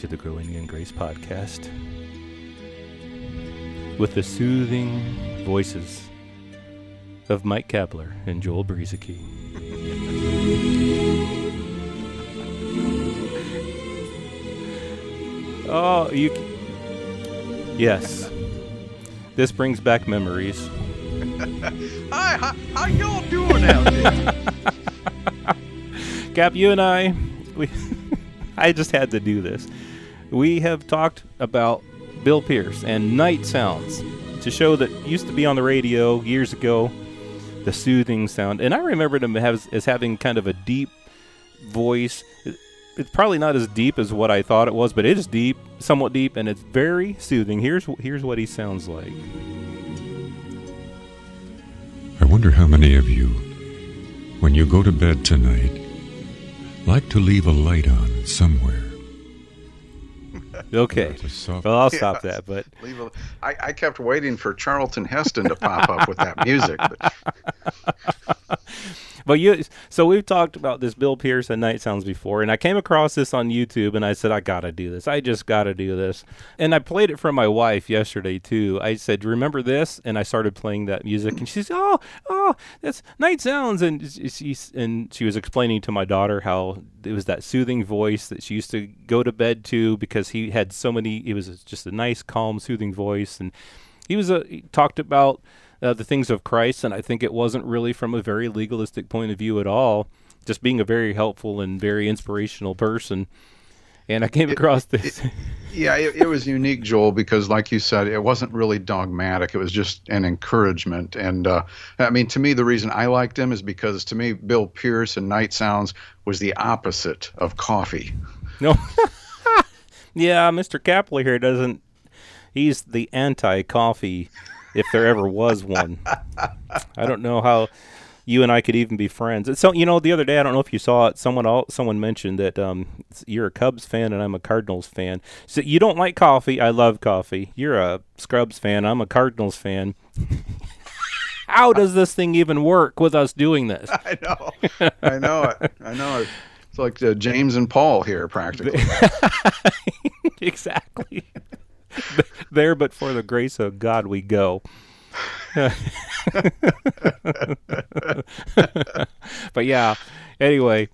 to the Growing in Grace podcast with the soothing voices of Mike Kapler and Joel Brueseke. oh, you. Yes. This brings back memories. Hi, how, how y'all doing out there? Cap, you and I, we, I just had to do this. We have talked about Bill Pearce and night sounds to show that used to be on the radio years ago, the soothing sound. And I remembered him as, as having kind of a deep voice. It's probably not as deep as what I thought it was, but it is deep, somewhat deep, and it's very soothing. Here's here's what he sounds like. I wonder how many of you, when you go to bed tonight, like to leave a light on somewhere. Okay. It's Well, I'll stop Yes. that, but Leave a, I, I kept waiting for Charlton Heston to pop up with that music. But But you, so we've talked about this Bill Pearce and Night Sounds before, and I came across this on YouTube, and I said I gotta do this. I just gotta do this, and I played it for my wife yesterday too. I said, "Remember this?" And I started playing that music, and she said, "Oh, oh, that's Night Sounds," and she and she was explaining to my daughter how it was that soothing voice that she used to go to bed to because he had so many. It was just a nice, calm, soothing voice, and he was a he talked about uh, the things of Christ, and I think it wasn't really from a very legalistic point of view at all. Just being a very helpful and very inspirational person. And I came across this. yeah, it, it was unique, Joel, because like you said, it wasn't really dogmatic. It was just an encouragement. And uh, I mean, to me, the reason I liked him is because to me, Bill Pearce and Night Sounds was the opposite of coffee. no, yeah, Mr. Kapler here doesn't. He's the anti-coffee, if there ever was one. I don't know how you and I could even be friends. And so you know, the other day I don't know if you saw it. Someone all someone mentioned that um, you're a Cubs fan and I'm a Cardinals fan. So you don't like coffee. I love coffee. You're a Scrubs fan. I'm a Cardinals fan. how does this thing even work with us doing this? I know. I know it. I know it. It's like uh, James and Paul here, practically. exactly. there, but for the grace of God, we go. but yeah, anyway,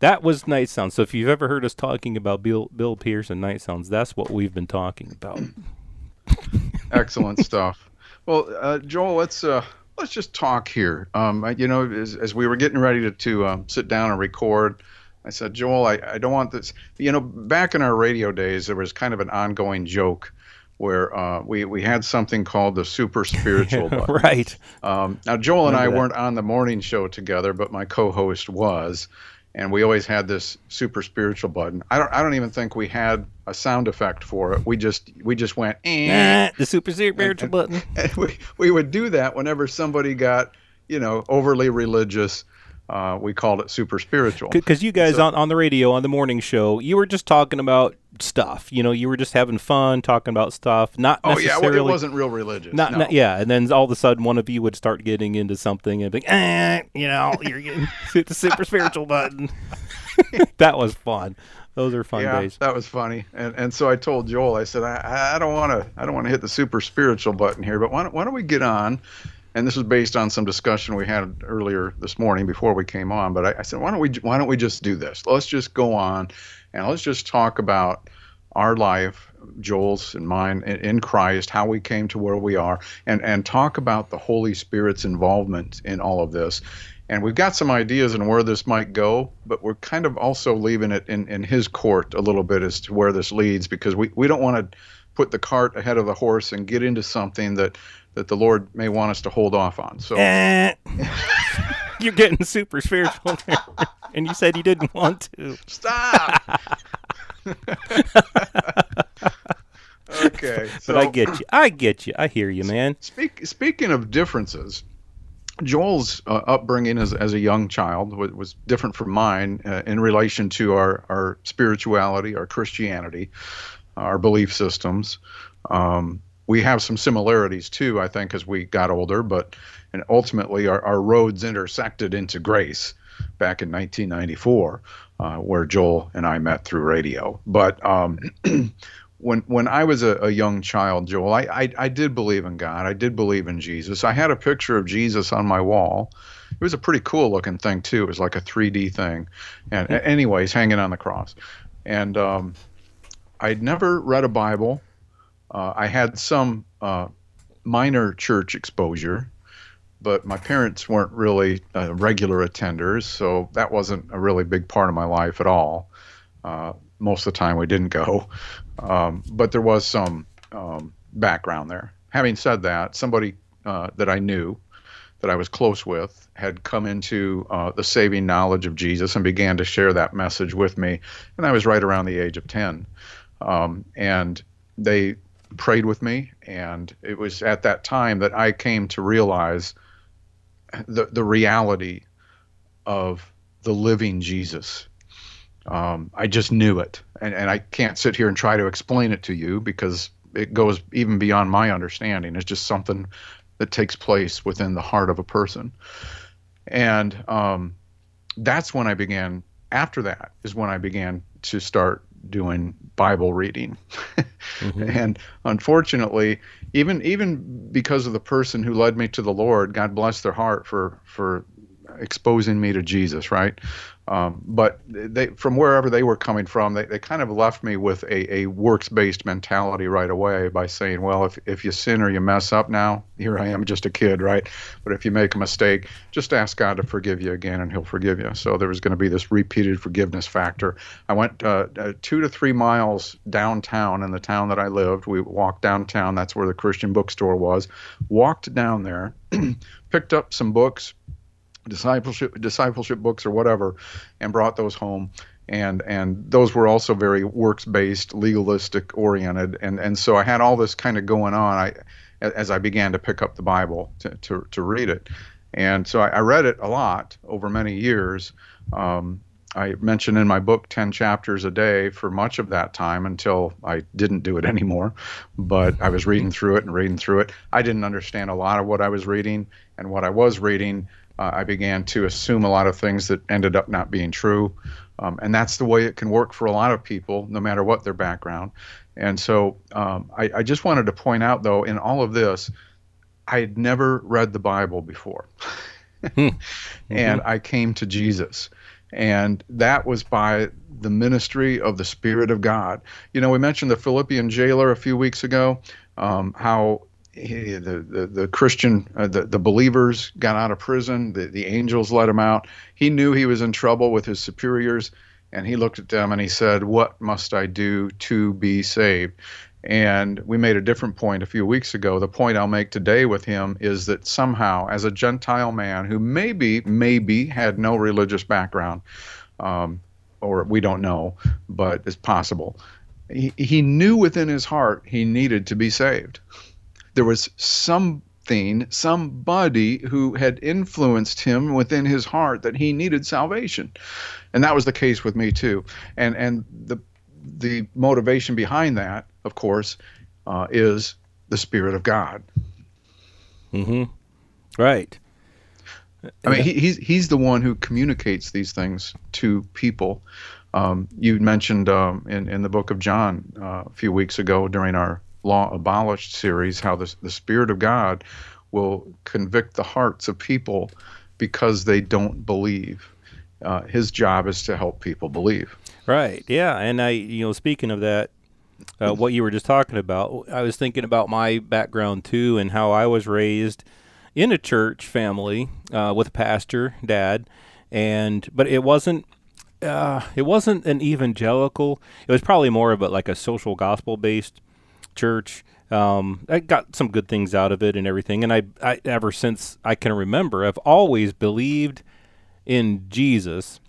that was Night Sounds. So if you've ever heard us talking about Bill, Bill Pearce and Night Sounds, that's what we've been talking about. Excellent stuff. Well, uh, Joel, let's uh, let's just talk here. Um, you know, as, as we were getting ready to, to um, sit down and record, I said, Joel, I, I don't want this. You know, back in our radio days, there was kind of an ongoing joke where uh, we we had something called the super spiritual. button. right. Um, now, Joel and I weren't on the morning show together, but my co-host was, and we always had this super spiritual button. I don't I don't even think we had a sound effect for it. We just we just went. Eh. The super spiritual button. And we, we would do that whenever somebody got, you know, overly religious. Uh, we called it super spiritual. Because you guys So- on, on the radio, on the morning show, you were just talking about stuff. You know, you were just having fun talking about stuff. Not Oh yeah, well, it wasn't real religious. Not, no. not yeah, and then all of a sudden one of you would start getting into something and be, like, eh, you know, you're getting hit the super spiritual button. that was fun. Those are fun yeah, days. that was funny. And and so I told Joel, I said, I, I don't want to I don't want to hit the super spiritual button here, but why don't, why don't we get on? And this was based on some discussion we had earlier this morning before we came on. But I, I said, why don't we why don't we just do this? Let's just go on, and let's just talk about our life, Joel's and mine in, Christ, how we came to where we are, and and talk about the Holy Spirit's involvement in all of this. And we've got some ideas on where this might go, but we're kind of also leaving it in, in his court a little bit as to where this leads because we, we don't want to put the cart ahead of the horse and get into something that, that the Lord may want us to hold off on. So Eh. you're getting super spiritual there. and you said you didn't want to. stop. okay, but I get you. I get you. I hear you, man. Speak, speaking of differences, Joel's uh, upbringing as, as a young child was, was different from mine uh, in relation to our, our spirituality, our Christianity, our belief systems. Um, we have some similarities too, I think, as we got older, but and ultimately our, our roads intersected into grace back in 1994, uh, where Joel and I met through radio. But um, when when I was a, a young child, Joel, I, I, I did believe in God. I did believe in Jesus. I had a picture of Jesus on my wall. It was a pretty cool looking thing too. It was like a 3D thing, and anyways, hanging on the cross. And um, I'd never read a Bible. Uh, I had some uh, minor church exposure, but my parents weren't really uh, regular attenders, so that wasn't a really big part of my life at all. Uh, most of the time, we didn't go, um, but there was some um, background there. Having said that, somebody uh, that I knew, that I was close with, had come into uh, the saving knowledge of Jesus and began to share that message with me, and I was right around the age of ten. Um, and they prayed with me, and it was at that time that I came to realize the the reality of the living Jesus. Um, I just knew it, and, and I can't sit here and try to explain it to you because it goes even beyond my understanding. It's just something that takes place within the heart of a person, and um, that's when I began. After that is when I began to start doing Bible reading. mm-hmm. And unfortunately, even even because of the person who led me to the Lord, God bless their heart for for exposing me to Jesus, right? Um, but they, from wherever they were coming from, they, they kind of left me with a, a works based mentality right away by saying, well, if, if you sin or you mess up now, here I am, just a kid, right? But if you make a mistake, just ask God to forgive you again and He'll forgive you. So there was going to be this repeated forgiveness factor. I went uh, uh, two to three miles downtown in the town that I lived. We walked downtown, that's where the Christian bookstore was. Walked down there, picked up some books discipleship discipleship books or whatever, and brought those home. And and those were also very works based, legalistic oriented, and and so I had all this kind of going on. I as I began to pick up the Bible to to, to read it, and so I, I read it a lot over many years. Um, I mentioned in my book 10 chapters a day for much of that time until I didn't do it anymore. But I was reading through it and reading through it. I didn't understand a lot of what I was reading, and what I was reading uh, I began to assume a lot of things that ended up not being true. Um, and that's the way it can work for a lot of people, no matter what their background. And so um, I, I, just wanted to point out, though, in all of this, I had never read the Bible before. hmm. And mm-hmm. I came to Jesus. And that was by the ministry of the Spirit of God. You know, we mentioned the Philippian jailer a few weeks ago, um, how the, the, the Christian, uh, the, the believers got out of prison. The, the angels let him out. He knew he was in trouble with his superiors, and he looked at them and he said, What must I do to be saved? And we made a different point a few weeks ago. The point I'll make today with him is that somehow, as a Gentile man who maybe, maybe had no religious background, um, or we don't know, but it's possible, he, he knew within his heart he needed to be saved there was something, somebody who had influenced him within his heart that he needed salvation. And that was the case with me too. And and the the motivation behind that, of course, uh, is the Spirit of God. Mm-hmm. Right. I mean, he, he's he's the one who communicates these things to people. Um, you mentioned um, in in the book of John uh, a few weeks ago during our Law Abolished series, how the, the Spirit of God will convict the hearts of people because they don't believe. Uh, his job is to help people believe. Right. Yeah. And I, you know, speaking of that, uh, what you were just talking about, I was thinking about my background too and how I was raised in a church family uh, with a pastor, dad, and but it wasn't. Uh, it wasn't an evangelical. It was probably more of a like a social gospel based church. Um, I got some good things out of it and everything. And I, I, ever since I can remember, I've always believed in Jesus.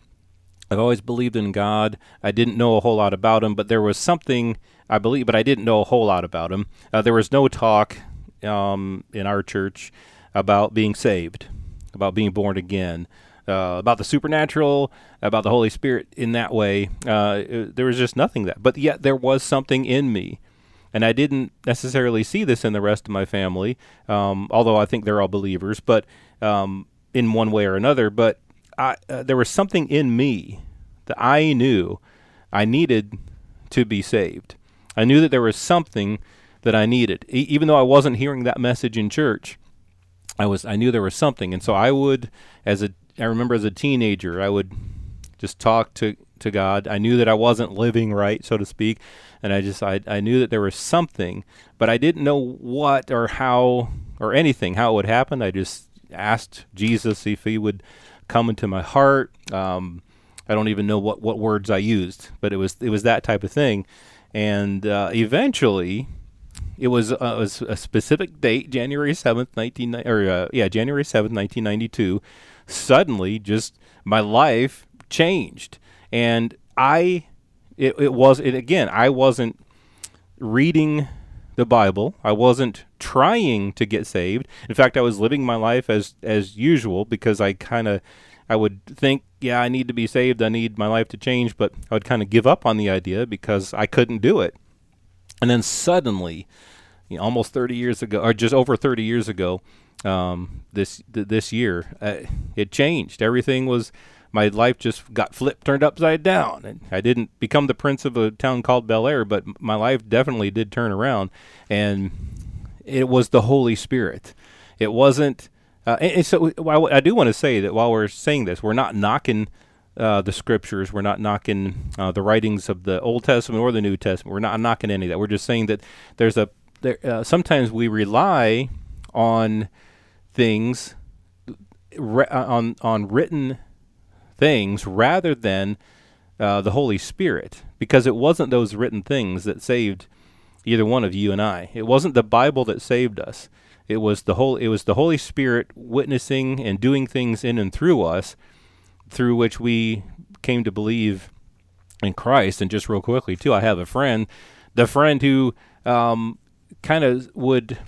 I've always believed in God. I didn't know a whole lot about him, but there was something I believe, but I didn't know a whole lot about him. Uh, there was no talk um, in our church about being saved, about being born again, uh, about the supernatural, about the Holy Spirit in that way. Uh, it, there was just nothing that, but yet there was something in me. And I didn't necessarily see this in the rest of my family, um, although I think they're all believers, but um, in one way or another. But I, uh, there was something in me that I knew I needed to be saved. I knew that there was something that I needed, e- even though I wasn't hearing that message in church. I was I knew there was something, and so I would, as a I remember as a teenager, I would just talk to to God. I knew that I wasn't living right, so to speak, and I just I I knew that there was something, but I didn't know what or how or anything how it would happen. I just asked Jesus if He would come into my heart. Um, I don't even know what what words I used, but it was it was that type of thing, and uh, eventually it was, uh, it was a specific date, January seventh, nineteen or uh, yeah, January seventh, nineteen ninety two. Suddenly, just my life changed, and I, it, it was it again. I wasn't reading the Bible. I wasn't trying to get saved. In fact, I was living my life as as usual because I kind of I would think, yeah, I need to be saved. I need my life to change, but I would kind of give up on the idea because I couldn't do it. And then suddenly, you know, almost 30 years ago, or just over 30 years ago, um, this th- this year, uh, it changed. Everything was my life just got flipped, turned upside down. And I didn't become the prince of a town called Bel Air, but my life definitely did turn around. And it was the Holy Spirit. It wasn't. Uh, and, and so I, I do want to say that while we're saying this, we're not knocking uh, the scriptures. We're not knocking uh, the writings of the Old Testament or the New Testament. We're not knocking any of that. We're just saying that there's a there, uh, sometimes we rely on things re- uh, on on written things rather than uh, the Holy Spirit, because it wasn't those written things that saved either one of you and I. It wasn't the Bible that saved us. It was the whole. It was the Holy Spirit witnessing and doing things in and through us through which we came to believe in Christ. And just real quickly, too, I have a friend, the friend who um, kind of would,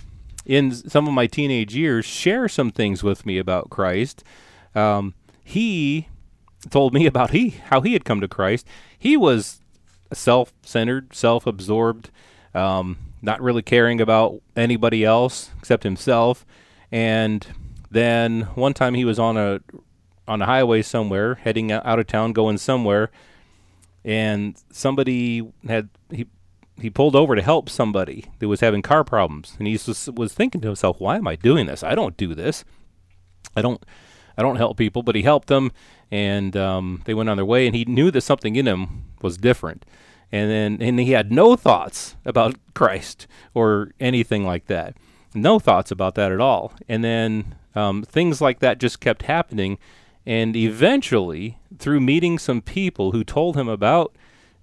in some of my teenage years, share some things with me about Christ. Um, he told me about he how he had come to Christ. He was self-centered, self-absorbed, um, not really caring about anybody else except himself. And then one time he was on a on a highway somewhere, heading out of town, going somewhere, and somebody had he he pulled over to help somebody that was having car problems, and he was, was thinking to himself, "Why am I doing this? I don't do this. I don't I don't help people." But he helped them, and um, they went on their way, and he knew that something in him was different. And then and he had no thoughts about Christ or anything like that. No thoughts about that at all. And then um, things like that just kept happening and eventually, through meeting some people who told him about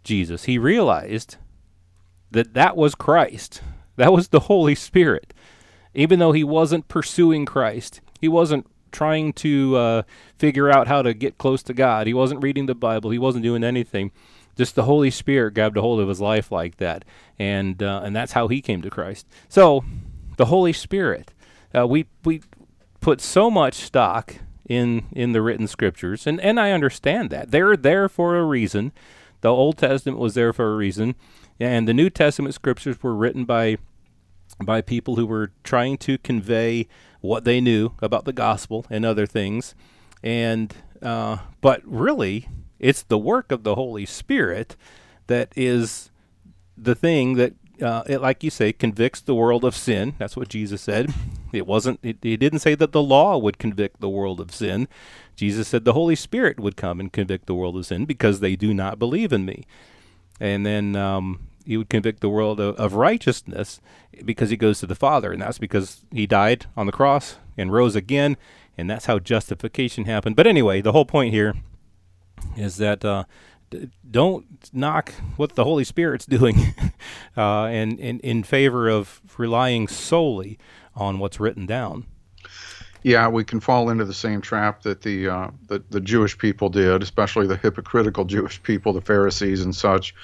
Jesus, he realized that that was Christ. That was the Holy Spirit. Even though he wasn't pursuing Christ, he wasn't trying to uh, figure out how to get close to God. He wasn't reading the Bible. He wasn't doing anything. Just the Holy Spirit grabbed a hold of his life like that, and uh, and that's how he came to Christ. So, the Holy Spirit. Uh, we we put so much stock in in the written scriptures, and and I understand that they're there for a reason. The Old Testament was there for a reason, and the New Testament scriptures were written by by people who were trying to convey what they knew about the gospel and other things, and uh, but really, it's the work of the Holy Spirit that is the thing that uh, it, like you say, convicts the world of sin. That's what Jesus said. It wasn't. It, he didn't say that the law would convict the world of sin. Jesus said the Holy Spirit would come and convict the world of sin because they do not believe in me. And then um, he would convict the world of, of righteousness because he goes to the Father, and that's because he died on the cross and rose again, and that's how justification happened. But anyway, the whole point here is that. Uh, don't knock what the Holy Spirit's doing, uh, and, and in favor of relying solely on what's written down. Yeah, we can fall into the same trap that the, uh, the the Jewish people did, especially the hypocritical Jewish people, the Pharisees and such,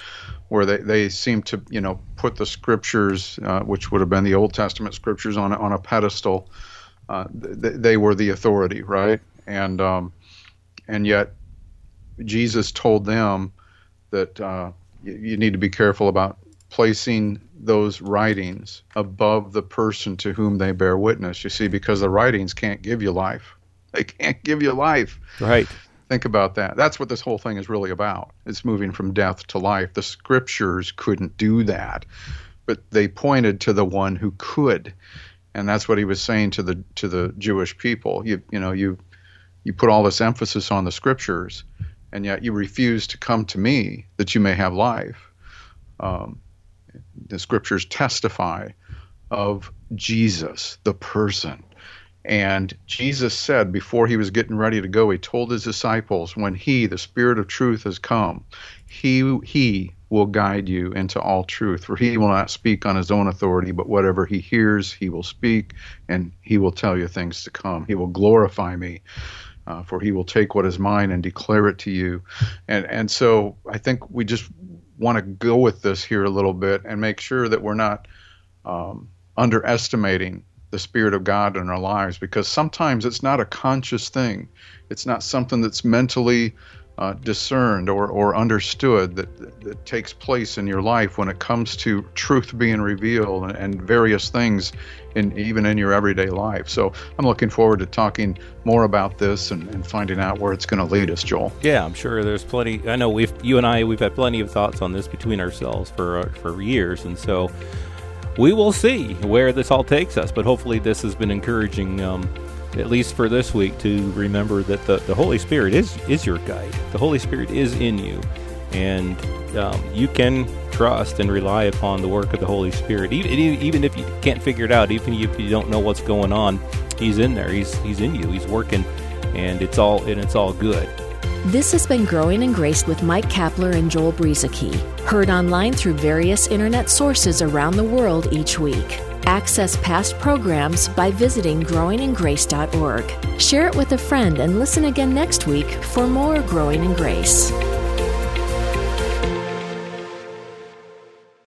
where they, they seem to you know put the scriptures, uh, which would have been the Old Testament scriptures, on on a pedestal. Uh, th- they were the authority, right? And um, and yet Jesus told them that uh, you, you need to be careful about placing those writings above the person to whom they bear witness. You see, because the writings can't give you life. They can't give you life. Right. Think about that. That's what this whole thing is really about. It's moving from death to life. The scriptures couldn't do that, but they pointed to the one who could. And that's what he was saying to the to the Jewish people. You you know, you you put all this emphasis on the scriptures, and yet you refuse to come to me that you may have life. Um, the scriptures testify of Jesus, the person. And Jesus said before he was getting ready to go, he told his disciples, when he, the Spirit of truth, has come, he, he will guide you into all truth. For he will not speak on his own authority, but whatever he hears, he will speak, and he will tell you things to come. He will glorify me. Uh, for he will take what is mine and declare it to you. And and so I think we just want to go with this here a little bit and make sure that we're not um, underestimating the Spirit of God in our lives because sometimes it's not a conscious thing. It's not something that's mentally uh, discerned or, or understood that, that, takes place in your life when it comes to truth being revealed and, and, various things in even in your everyday life. So I'm looking forward to talking more about this and, and finding out where it's going to lead us, Joel. Yeah, I'm sure there's plenty. I know we've you and I we've had plenty of thoughts on this between ourselves for uh, for years, and so we will see where this all takes us. But hopefully, this has been encouraging. Um, at least for this week, to remember that the, the Holy Spirit is, is your guide. The Holy Spirit is in you. And um, you can trust and rely upon the work of the Holy Spirit. Even, even if you can't figure it out, even if you don't know what's going on, He's in there. He's, he's in you. He's working. And it's all and it's all good. This has been Growing in Grace with Mike Kapler and Joel Brueseke, heard online through various internet sources around the world each week. Access past programs by visiting growingingrace.org. Share it with a friend and listen again next week for more Growing in Grace.